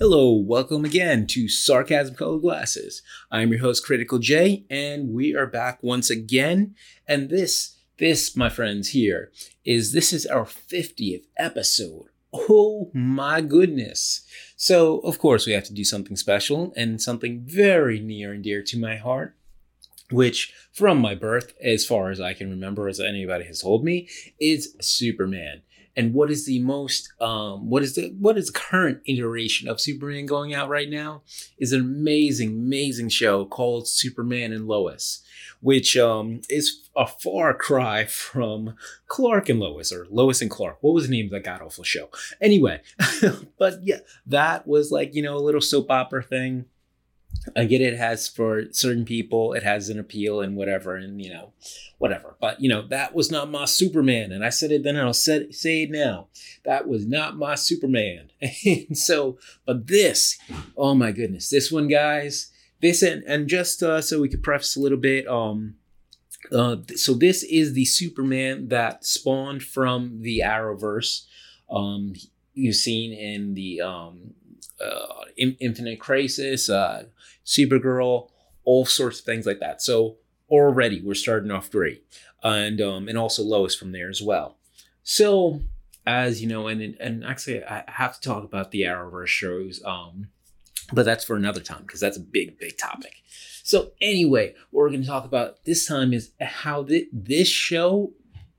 Hello, welcome again to Sarcasm Colored Glasses. I'm your host, Critical J, and we are back once again. And this, this, my friends, here is this is our 50th episode. Oh my goodness. So, of course, we have to do something special and something very near and dear to my heart which from my birth, as far as I can remember, as anybody has told me, is Superman. And what is the most um, what is the what is current iteration of Superman going out right now? Is an amazing, amazing show called Superman and Lois, which um, is a far cry from Clark and Lois or Lois and Clark. What was the name of that god awful show? Anyway, but yeah, that was like you know a little soap opera thing I get it has for certain people, it has an appeal and whatever, and you know, whatever. But you know, that was not my Superman, and I said it then, and I'll say, say it now. That was not my Superman. and so, but this, oh my goodness, this one, guys, this and and just uh, so we could preface a little bit, um, uh, so this is the Superman that spawned from the Arrowverse. Um, you've seen in the um, uh, Infinite Crisis, uh, Supergirl, all sorts of things like that. So already we're starting off great, and um, and also Lois from there as well. So as you know, and and actually I have to talk about the Arrowverse shows, um, but that's for another time because that's a big big topic. So anyway, what we're going to talk about this time is how th- this show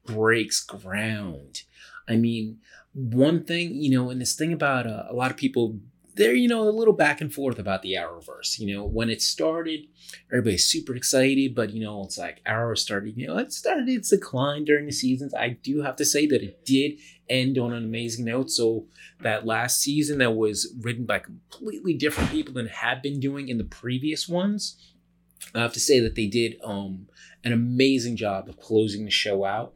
breaks ground. I mean, one thing you know, and this thing about uh, a lot of people they're you know a little back and forth about the Arrowverse. You know, when it started, everybody's super excited, but you know, it's like Arrow started. You know, it started its decline during the seasons. I do have to say that it did end on an amazing note. So that last season that was written by completely different people than had been doing in the previous ones. I have to say that they did um, an amazing job of closing the show out.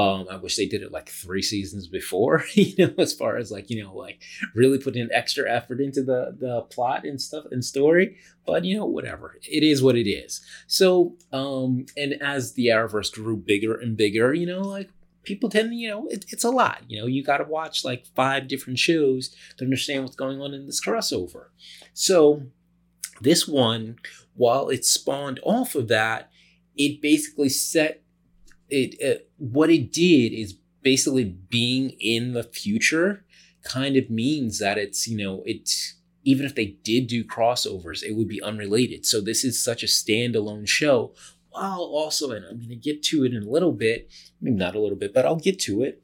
Um, I wish they did it like three seasons before, you know, as far as like, you know, like really putting extra effort into the the plot and stuff and story. But you know, whatever. It is what it is. So, um, and as the Arrowverse grew bigger and bigger, you know, like people tend to, you know, it, it's a lot. You know, you got to watch like five different shows to understand what's going on in this crossover. So, this one, while it spawned off of that, it basically set it, it what it did is basically being in the future kind of means that it's you know it's even if they did do crossovers it would be unrelated. So this is such a standalone show while also and i'm going to get to it in a little bit maybe not a little bit but i'll get to it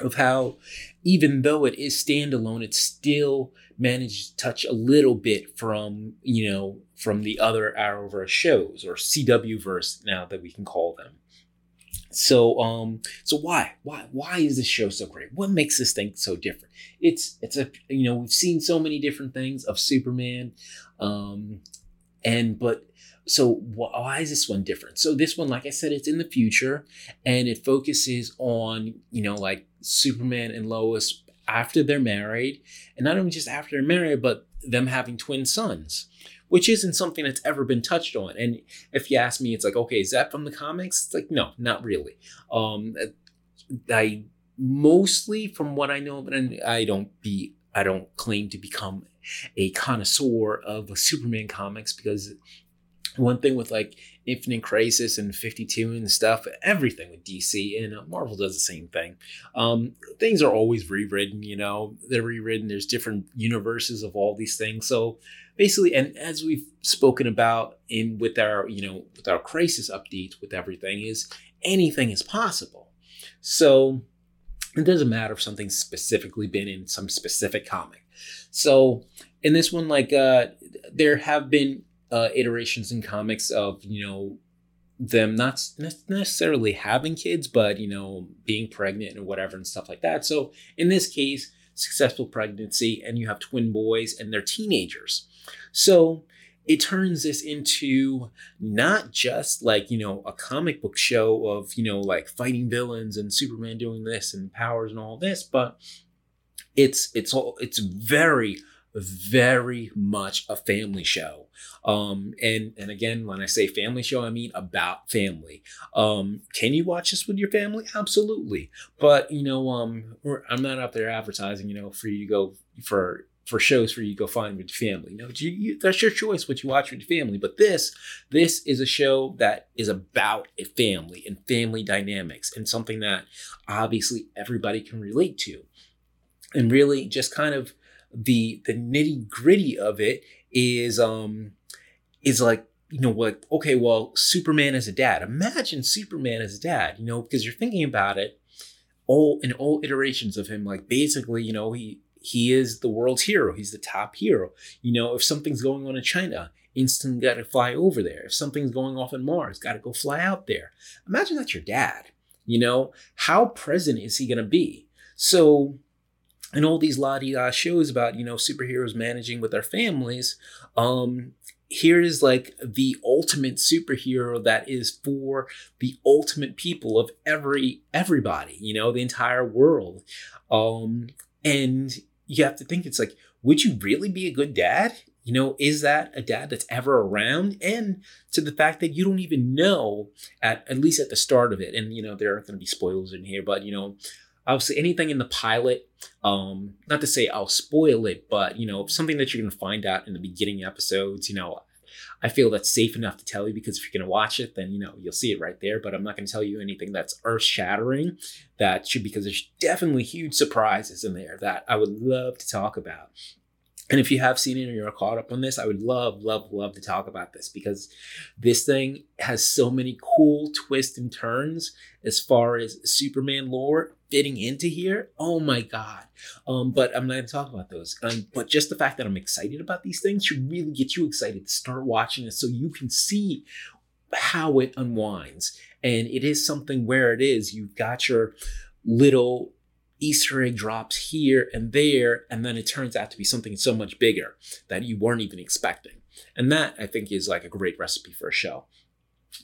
of how even though it is standalone it still managed to touch a little bit from you know from the other arrowverse shows or cw verse now that we can call them so um so why why why is this show so great? What makes this thing so different? It's it's a you know we've seen so many different things of Superman, um, and but so why is this one different? So this one, like I said, it's in the future, and it focuses on you know like Superman and Lois after they're married, and not only just after they're married, but them having twin sons which isn't something that's ever been touched on. And if you ask me, it's like, okay, is that from the comics? It's like, no, not really. Um, I mostly, from what I know, but I don't be, I don't claim to become a connoisseur of Superman comics because one thing with like Infinite Crisis and 52 and stuff, everything with DC and uh, Marvel does the same thing. Um, things are always rewritten, you know, they're rewritten. There's different universes of all these things. So basically, and as we've spoken about in with our, you know, with our crisis updates with everything, is anything is possible. So it doesn't matter if something's specifically been in some specific comic. So in this one, like uh, there have been uh, iterations in comics of you know them not necessarily having kids, but you know being pregnant and whatever and stuff like that. So in this case, successful pregnancy, and you have twin boys and they're teenagers. So it turns this into not just like you know a comic book show of you know like fighting villains and superman doing this and powers and all this but it's it's all it's very very much a family show. Um, and and again, when I say family show, I mean about family. Um, can you watch this with your family? Absolutely. But you know, um, I'm not out there advertising, you know, for you to go for for shows for you to go find with your family. No, you, you, that's your choice what you watch with your family. But this, this is a show that is about a family and family dynamics and something that obviously everybody can relate to. And really just kind of the the nitty gritty of it is um is like you know what okay well superman as a dad imagine superman as a dad you know because you're thinking about it all in all iterations of him like basically you know he he is the world's hero he's the top hero. You know if something's going on in china instant got to fly over there. If something's going off in mars got to go fly out there. Imagine that's your dad you know? How present is he going to be? So and all these la di shows about you know superheroes managing with their families um here is like the ultimate superhero that is for the ultimate people of every everybody you know the entire world. Um and you have to think it's like would you really be a good dad? You know is that a dad that's ever around? And to the fact that you don't even know at at least at the start of it and you know there are going to be spoilers in here but you know obviously anything in the pilot um not to say i'll spoil it but you know something that you're going to find out in the beginning episodes you know i feel that's safe enough to tell you because if you're going to watch it then you know you'll see it right there but i'm not going to tell you anything that's earth shattering that should because there's definitely huge surprises in there that i would love to talk about and if you have seen it or you're caught up on this, I would love, love, love to talk about this because this thing has so many cool twists and turns as far as Superman lore fitting into here. Oh my god! Um, but I'm not going to talk about those. Um, but just the fact that I'm excited about these things should really get you excited to start watching it so you can see how it unwinds. And it is something where it is. You've got your little Easter egg drops here and there, and then it turns out to be something so much bigger that you weren't even expecting. And that I think is like a great recipe for a show.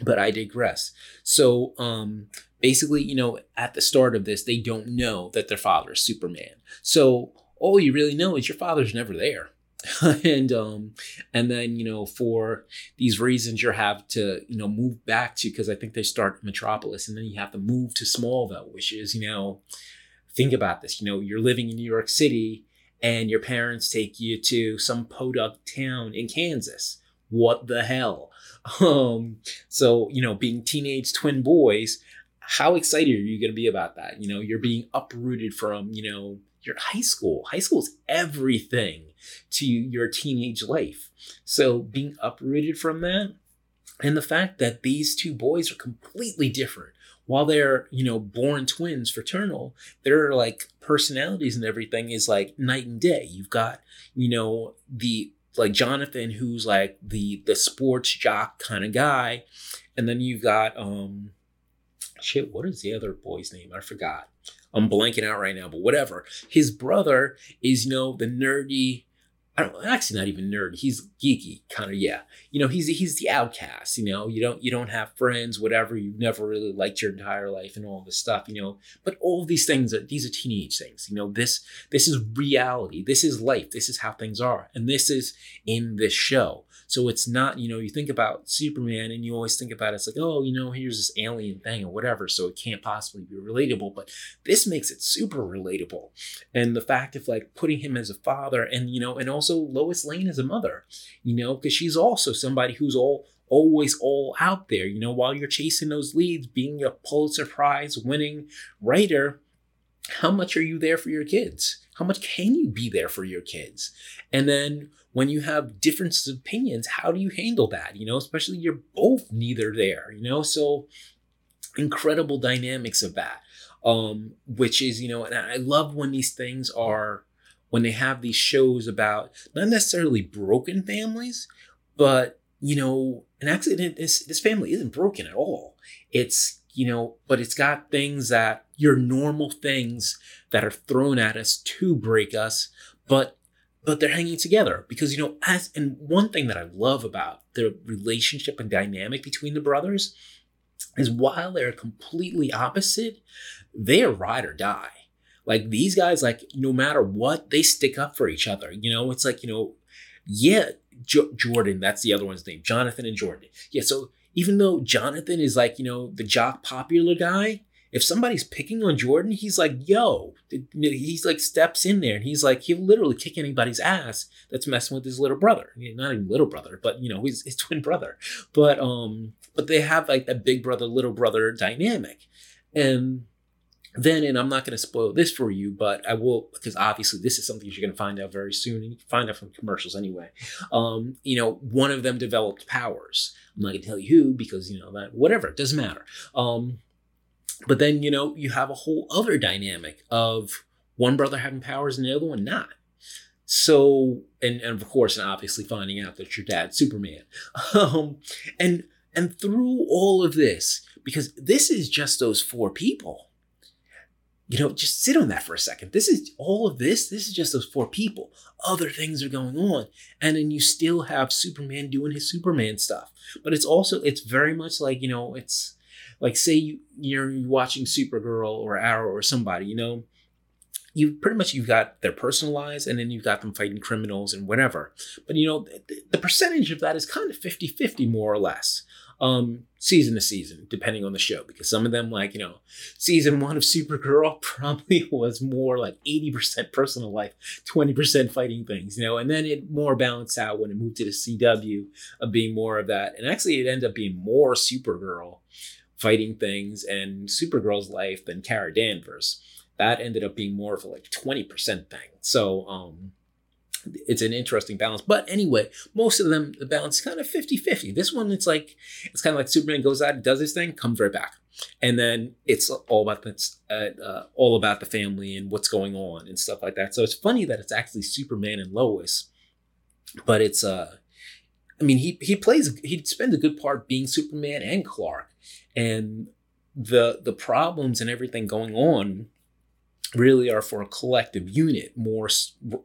But I digress. So um basically, you know, at the start of this, they don't know that their father is Superman. So all you really know is your father's never there. and um and then you know for these reasons you have to you know move back to because i think they start metropolis and then you have to move to smallville which is you know think about this. You know, you're living in New York City and your parents take you to some podunk town in Kansas. What the hell? Um, so, you know, being teenage twin boys, how excited are you going to be about that? You know, you're being uprooted from, you know, your high school. High school is everything to your teenage life. So being uprooted from that and the fact that these two boys are completely different while they're you know born twins fraternal their like personalities and everything is like night and day. You've got you know the like jonathan who's like the the sports jock kind of guy. And then you've got um shit what is the other boy's name? I forgot. I'm blanking out right now but whatever. His brother is you know the nerdy I don't actually not even nerd. He's geeky, kind of yeah. You know, he's he's the outcast. You know, you don't you don't have friends, whatever. You've never really liked your entire life and all this stuff. You know, but all these things are these are teenage things. You know, this this is reality. This is life. This is how things are, and this is in this show. So it's not, you know, you think about Superman and you always think about it, it's like, oh, you know, here's this alien thing or whatever, so it can't possibly be relatable. But this makes it super relatable. And the fact of like putting him as a father and, you know, and also Lois Lane as a mother, you know, because she's also somebody who's all always all out there, you know, while you're chasing those leads, being a Pulitzer Prize winning writer how much are you there for your kids? How much can you be there for your kids? And then when you have differences of opinions, how do you handle that? You know, especially you're both neither there, you know? So incredible dynamics of that. Um, which is, you know, and I love when these things are when they have these shows about not necessarily broken families, but you know, an accident this this family isn't broken at all. It's you know, but it's got things that your normal things that are thrown at us to break us, but but they're hanging together because you know as and one thing that I love about the relationship and dynamic between the brothers is while they're completely opposite, they are ride or die. Like these guys, like no matter what, they stick up for each other. You know, it's like you know, yeah, jo- Jordan. That's the other one's name, Jonathan and Jordan. Yeah, so even though Jonathan is like, you know, the jock popular guy, if somebody's picking on Jordan, he's like, yo, he's like steps in there and he's like, he'll literally kick anybody's ass that's messing with his little brother. not even little brother, but you know, he's his twin brother. But um, but they have like that big brother, little brother dynamic. And then, and I'm not going to spoil this for you, but I will, because obviously this is something you're going to find out very soon, and you can find out from commercials anyway. Um, you know, one of them developed powers. I'm not going to tell you who, because, you know, that, whatever, it doesn't matter. Um, but then, you know, you have a whole other dynamic of one brother having powers and the other one not. So, and, and of course, and obviously finding out that your dad's Superman. Um, and, and through all of this, because this is just those four people you know, just sit on that for a second. This is all of this. This is just those four people. Other things are going on. And then you still have Superman doing his Superman stuff. But it's also, it's very much like, you know, it's like, say you, you're watching Supergirl or Arrow or somebody, you know, you pretty much you've got their personal lives and then you've got them fighting criminals and whatever but you know the, the percentage of that is kind of 50-50 more or less um, season to season, depending on the show. Because some of them, like, you know, season one of Supergirl probably was more like 80% personal life, 20% fighting things, you know, and then it more balanced out when it moved to the CW of being more of that. And actually, it ended up being more Supergirl fighting things and Supergirl's life than Kara Danvers. That ended up being more of a like 20% thing. So, um, it's an interesting balance. But anyway, most of them, the balance is kind of 50 50. This one, it's like, it's kind of like Superman goes out, does his thing, comes right back. And then it's all about the, uh, uh, all about the family and what's going on and stuff like that. So it's funny that it's actually Superman and Lois, but it's, uh, I mean, he, he plays, he'd spend a good part being Superman and Clark. And the, the problems and everything going on really are for a collective unit more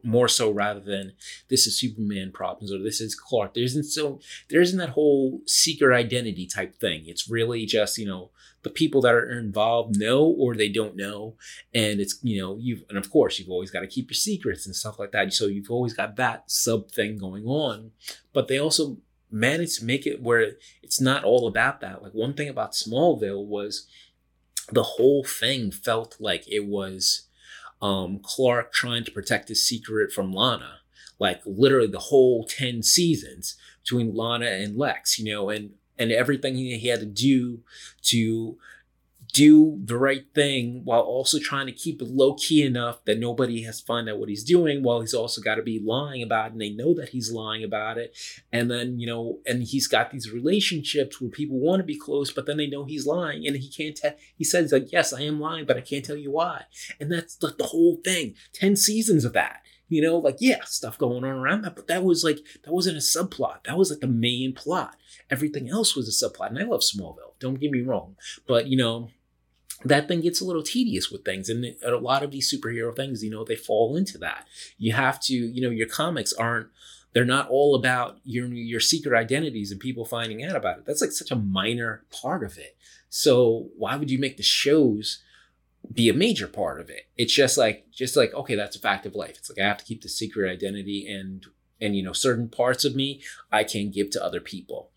more so rather than this is superman problems or this is clark. There isn't so there isn't that whole secret identity type thing. It's really just you know the people that are involved know or they don't know. And it's you know you've and of course you've always got to keep your secrets and stuff like that. So you've always got that sub thing going on. But they also managed to make it where it's not all about that like one thing about smallville was the whole thing felt like it was um, Clark trying to protect his secret from Lana. Like literally the whole 10 seasons between Lana and Lex, you know, and and everything he had to do to do the right thing while also trying to keep it low key enough that nobody has to find out what he's doing while he's also got to be lying about it and they know that he's lying about it. And then you know and he's got these relationships where people want to be close but then they know he's lying and he can't tell he says like yes i am lying but i can't tell you why. And that's like the whole thing. 10 seasons of that you know like yeah stuff going on around that but that was like that wasn't a subplot. That was like the main plot. Everything else was a subplot and i love smallville don't get me wrong but you know that thing gets a little tedious with things and a lot of these superhero things you know they fall into that. You have to you know your comics aren't they're not all about your your secret identities and people finding out about it. That's like such a minor part of it. So why would you make the shows be a major part of it? It's just like just like okay that's a fact of life. It's like i have to keep the secret identity and and you know certain parts of me i can give to other people.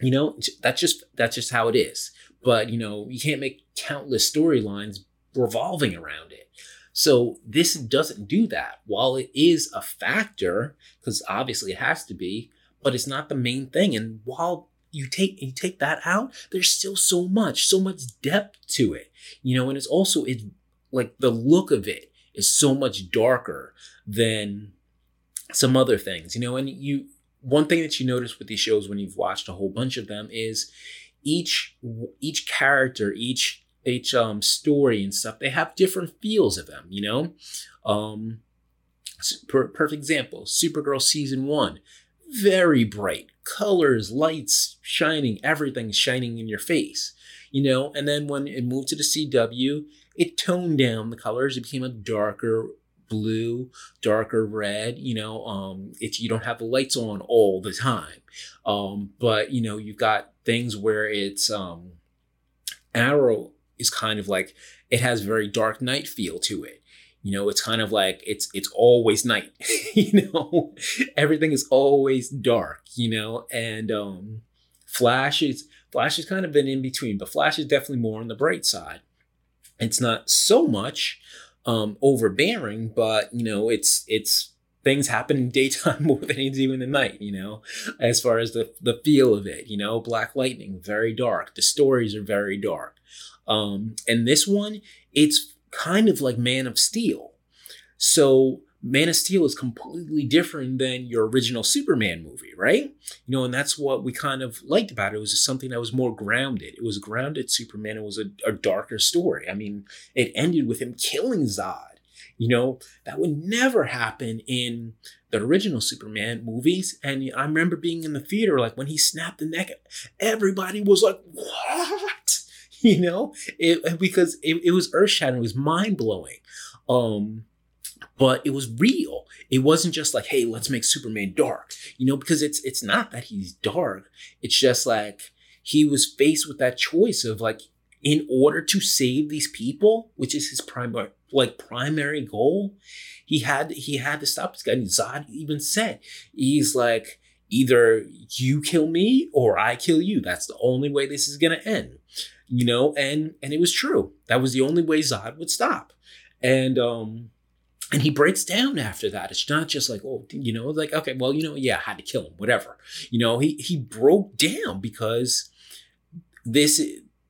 You know that's just that's just how it is but you know you can't make countless storylines revolving around it. So this doesn't do that. While it is a factor because obviously it has to be but it's not the main thing. And while you take you take that out there's still so much so much depth to it you know and it's also it's like the look of it is so much darker than some other things you know and you one thing that you notice with these shows when you've watched a whole bunch of them is each each character, each each um story and stuff, they have different feels of them, you know? Um per, perfect example, Supergirl season 1, very bright, colors, lights shining, everything's shining in your face, you know? And then when it moved to the CW, it toned down the colors, it became a darker blue, darker red. You know, um, it's you don't have the lights on all the time, um, but you know you've got things where it's um, Arrow is kind of like it has very dark night feel to it. You know, it's kind of like it's it's always night. you know, everything is always dark. You know, and um, Flash is Flash has kind of been in between, but Flash is definitely more on the bright side. It's not so much um, overbearing, but you know, it's it's things happen in daytime more than they do in the night. You know, as far as the the feel of it, you know, Black Lightning, very dark. The stories are very dark. Um, and this one, it's kind of like Man of Steel. So Man of Steel is completely different than your original Superman movie, right? You know, and that's what we kind of liked about it. It was something that was more grounded. It was grounded Superman. It was a, a darker story. I mean, it ended with him killing Zod. You know, that would never happen in the original Superman movies. And I remember being in the theater, like when he snapped the neck, everybody was like, what? You know, it, because it, it was earth shattering, it was mind blowing. Um, but it was real. It wasn't just like, hey, let's make Superman dark, you know, because it's it's not that he's dark. It's just like he was faced with that choice of like, in order to save these people, which is his primary like primary goal, he had he had to stop this guy. And Zod even said, he's like, either you kill me or I kill you. That's the only way this is gonna end. You know, and and it was true. That was the only way Zod would stop. And um and he breaks down after that. It's not just like, oh, you know, like, okay, well, you know, yeah, I had to kill him, whatever. You know, he he broke down because this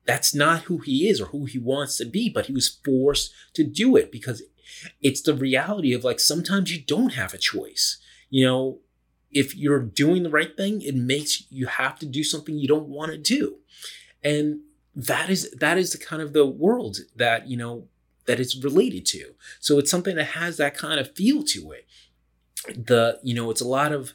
that's not who he is or who he wants to be, but he was forced to do it because it's the reality of like sometimes you don't have a choice. You know, if you're doing the right thing, it makes you have to do something you don't want to do. And that is that is the kind of the world that, you know, that it's related to. So it's something that has that kind of feel to it. The, you know, it's a lot of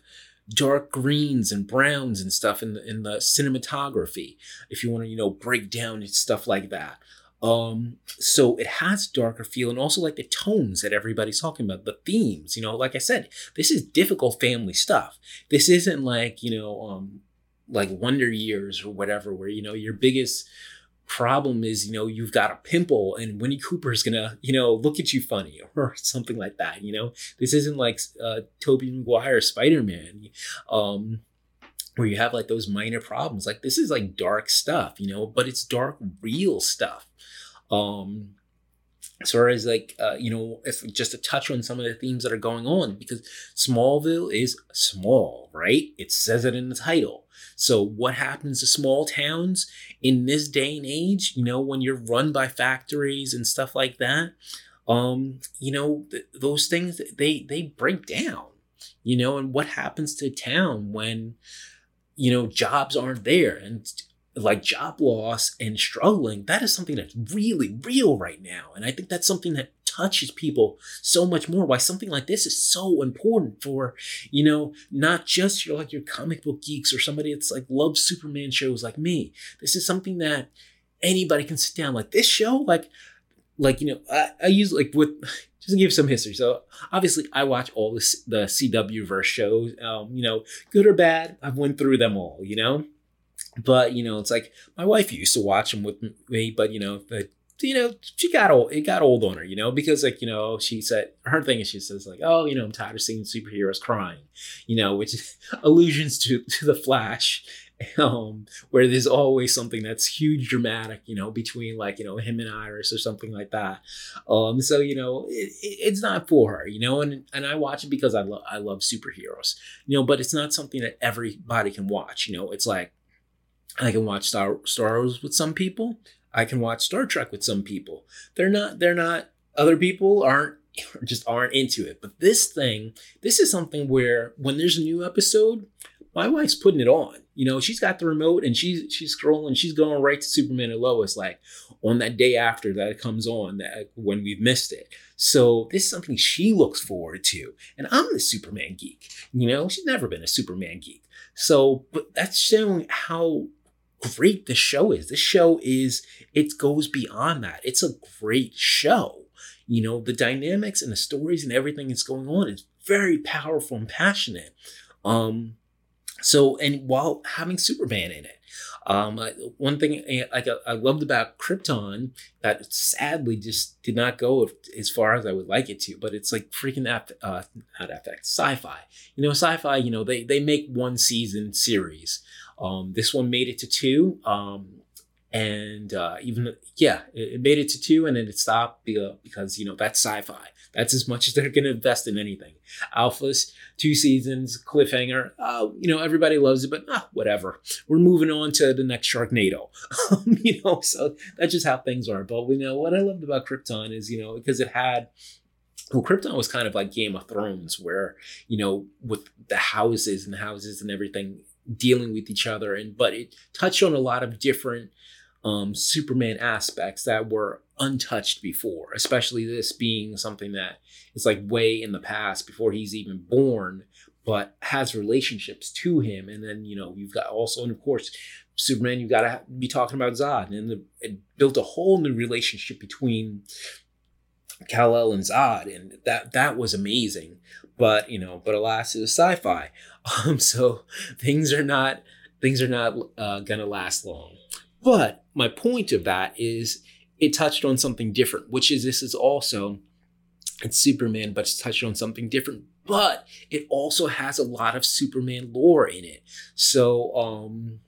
dark greens and browns and stuff in the in the cinematography, if you want to, you know, break down stuff like that. Um, so it has darker feel and also like the tones that everybody's talking about, the themes, you know, like I said, this is difficult family stuff. This isn't like, you know, um, like Wonder Years or whatever, where, you know, your biggest problem is, you know, you've got a pimple and Winnie Cooper is gonna, you know, look at you funny or something like that. You know, this isn't like uh, Tobey Maguire Spider Man, um, where you have like those minor problems. Like this is like dark stuff, you know, but it's dark, real stuff. Um, as far as like uh, you know if just to touch on some of the themes that are going on because smallville is small right? It says it in the title. So what happens to small towns in this day and age you know when you're run by factories and stuff like that um you know th- those things they they break down you know and what happens to town when you know jobs aren't there? And like job loss and struggling, that is something that's really real right now. And I think that's something that touches people so much more. Why something like this is so important for, you know, not just your like your comic book geeks or somebody that's like loves Superman shows like me. This is something that anybody can sit down like this show, like like you know, I, I use like with just to give some history. So obviously, I watch all the the CW verse shows. Um, you know, good or bad, I've went through them all. You know, but you know, it's like my wife used to watch them with me, but you know, the, you know, she got old. It got old on her, you know, because like you know, she said her thing is she says like, oh, you know, I'm tired of seeing superheroes crying, you know, which allusions to to the Flash, um, where there's always something that's huge dramatic, you know, between like you know him and Iris or something like that. Um, so you know, it, it, it's not for her, you know, and and I watch it because I love I love superheroes, you know, but it's not something that everybody can watch, you know. It's like I can watch Star Star Wars with some people. I can watch Star Trek with some people. They're not they're not other people aren't just aren't into it. But this thing, this is something where when there's a new episode, my wife's putting it on. You know, she's got the remote and she's she's scrolling, she's going right to Superman and Lois like on that day after that it comes on that when we've missed it. So this is something she looks forward to. And I'm the Superman geek. You know, she's never been a Superman geek. So, but that's showing how great this show is. This show is, it goes beyond that. It's a great show. You know, the dynamics and the stories and everything that's going on is very powerful and passionate. Um, so, and while having Superman in it, um, one thing I, I loved about Krypton that sadly just did not go as far as I would like it to, but it's like freaking F, uh, not FX, sci-fi. You know, sci-fi. You know, they they make one season series. Um, this one made it to two. Um, and uh, even yeah, it, it, made it to two, and then it stopped because you know that's sci-fi. That's as much as they're going to invest in anything. Alphas, two seasons, cliffhanger. Uh, you know, everybody loves it, but ah, whatever. We're moving on to the next Sharknado. you know, so that's just how things are. But we know what I loved about Krypton is you know because it had well, Krypton was kind of like Game of Thrones, where you know, with the houses and the houses and everything dealing with each other, and but it touched on a lot of different um, Superman aspects that were untouched before. Especially this being something that is like way in the past before he's even born, but has relationships to him. And then you know you've got also, and of course, Superman. You've got to be talking about Zod, and the, it built a whole new relationship between Kal-El and Zod, and that that was amazing. But you know, but alas, it was sci-fi, um, so things are not things are not uh, gonna last long. But my point of that is it touched on something different, which is this is also it's Superman, but it's touched on something different. But it also has a lot of Superman lore in it. So um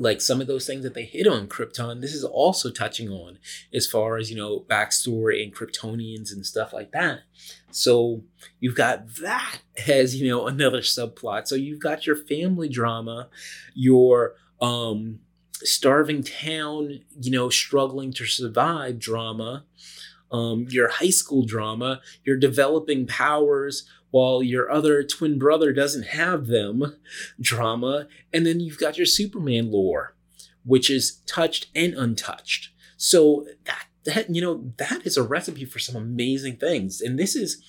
like some of those things that they hit on Krypton, this is also touching on as far as, you know, backstory and Kryptonians and stuff like that. So you've got that as, you know, another subplot. So you've got your family drama, your um starving town, you know, struggling to survive drama, um, your high school drama, your developing powers while your other twin brother doesn't have them drama. And then you've got your Superman lore, which is touched and untouched. So that, that, you know, that is a recipe for some amazing things. And this is,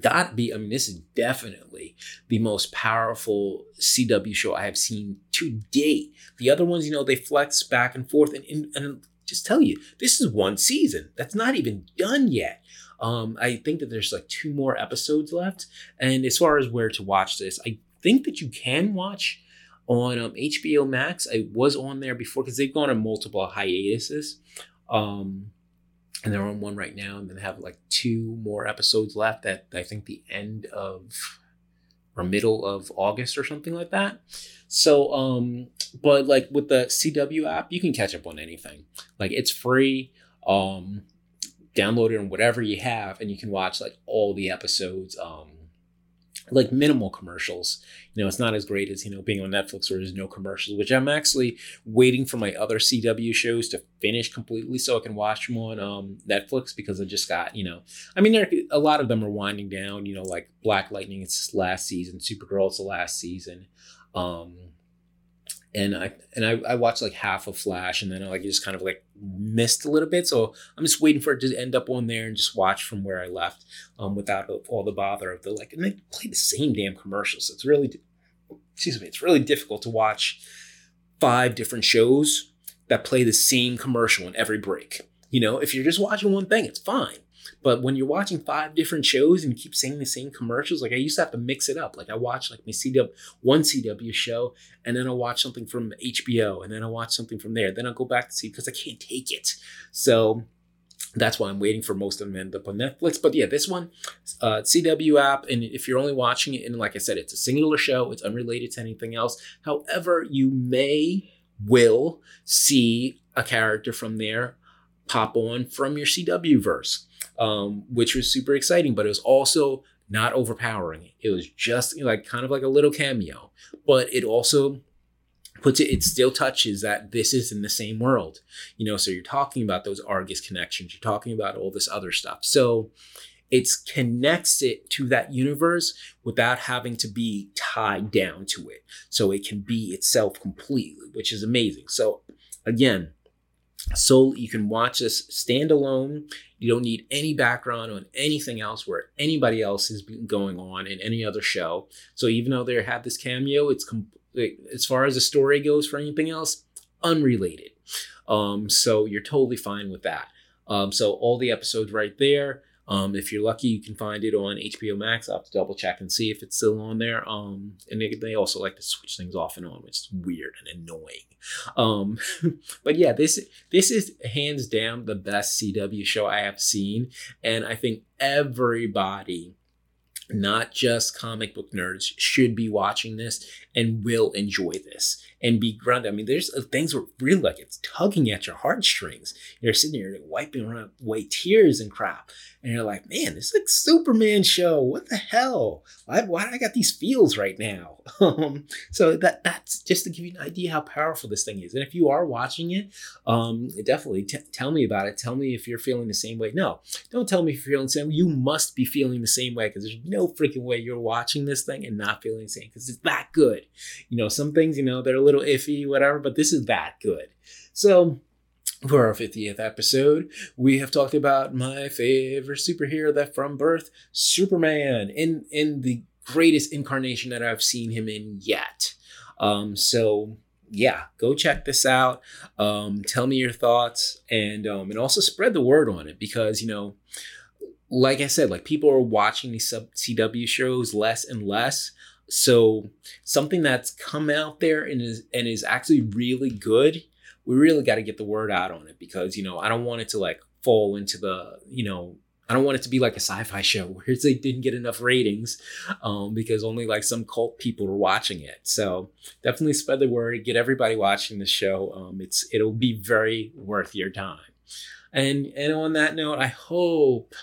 got be, I mean, this is definitely the most powerful CW show I have seen to date. The other ones, you know, they flex back and forth. And, and, and just tell you, this is one season that's not even done yet. Um, I think that there's like two more episodes left. And as far as where to watch this, I think that you can watch on um, HBO Max. I was on there before because they've gone on multiple hiatuses. Um, and they're on one right now, and then they have like two more episodes left at I think the end of or middle of August or something like that. So, um, but like with the CW app, you can catch up on anything. Like it's free. Um, download it on whatever you have, and you can watch like all the episodes. Um, like minimal commercials. You know, it's not as great as, you know, being on Netflix where there's no commercials, which I'm actually waiting for my other CW shows to finish completely so I can watch them on um, Netflix because I just got, you know, I mean, there, a lot of them are winding down, you know, like Black Lightning, it's last season, Supergirl, it's the last season. Um, and I and I, I watched like half of Flash, and then I like just kind of like missed a little bit. So I'm just waiting for it to end up on there and just watch from where I left, um, without all the bother of the like. And they play the same damn commercials. It's really, excuse me, it's really difficult to watch five different shows that play the same commercial in every break. You know, if you're just watching one thing, it's fine. But when you're watching five different shows and you keep seeing the same commercials, like I used to have to mix it up. Like I watch like my CW one CW show, and then I'll watch something from HBO, and then I'll watch something from there. Then I'll go back to see because I can't take it. So that's why I'm waiting for most of them to end up on Netflix. But yeah, this one, uh, CW app, and if you're only watching it, and like I said, it's a singular show, it's unrelated to anything else. However, you may will see a character from there pop on from your CW verse um, which was super exciting, but it was also not overpowering. It was just like kind of like a little cameo, but it also puts it, it still touches that this is in the same world, you know. So you're talking about those Argus connections, you're talking about all this other stuff. So it connects it to that universe without having to be tied down to it. So it can be itself completely, which is amazing. So again, so you can watch this standalone. You don't need any background on anything else where anybody else is going on in any other show. So even though they have this cameo, it's com- as far as the story goes for anything else, unrelated. Um, so you're totally fine with that. Um, so all the episodes right there. Um, if you're lucky, you can find it on HBO Max. I'll have to double check and see if it's still on there. Um, and they, they also like to switch things off and on, which is weird and annoying. Um, but yeah, this this is hands down the best CW show I have seen, and I think everybody not just comic book nerds should be watching this and will enjoy this and be grounded. I mean, there's uh, things where really like it's tugging at your heartstrings. You're sitting here wiping away tears and crap. And you're like, man, this is like Superman show. What the hell? Why, why do I got these feels right now? Um, so that that's just to give you an idea how powerful this thing is. And if you are watching it, um, definitely t- tell me about it. Tell me if you're feeling the same way. No, don't tell me if you're feeling the same way. You must be feeling the same way because there's no freaking way you're watching this thing and not feeling the same because it's that good. You know, some things, you know, they're a little iffy, whatever, but this is that good. So, for our 50th episode, we have talked about my favorite superhero that from birth, Superman, in in the greatest incarnation that I've seen him in yet. Um, so yeah, go check this out. Um, tell me your thoughts and um, and also spread the word on it because you know, like I said, like people are watching these sub CW shows less and less. So something that's come out there and is and is actually really good we really got to get the word out on it because you know I don't want it to like fall into the you know I don't want it to be like a sci-fi show where they didn't get enough ratings um, because only like some cult people are watching it. So definitely spread the word, get everybody watching the show. Um, it's it'll be very worth your time. And and on that note, I hope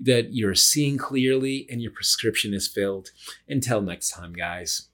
that you're seeing clearly and your prescription is filled. Until next time, guys.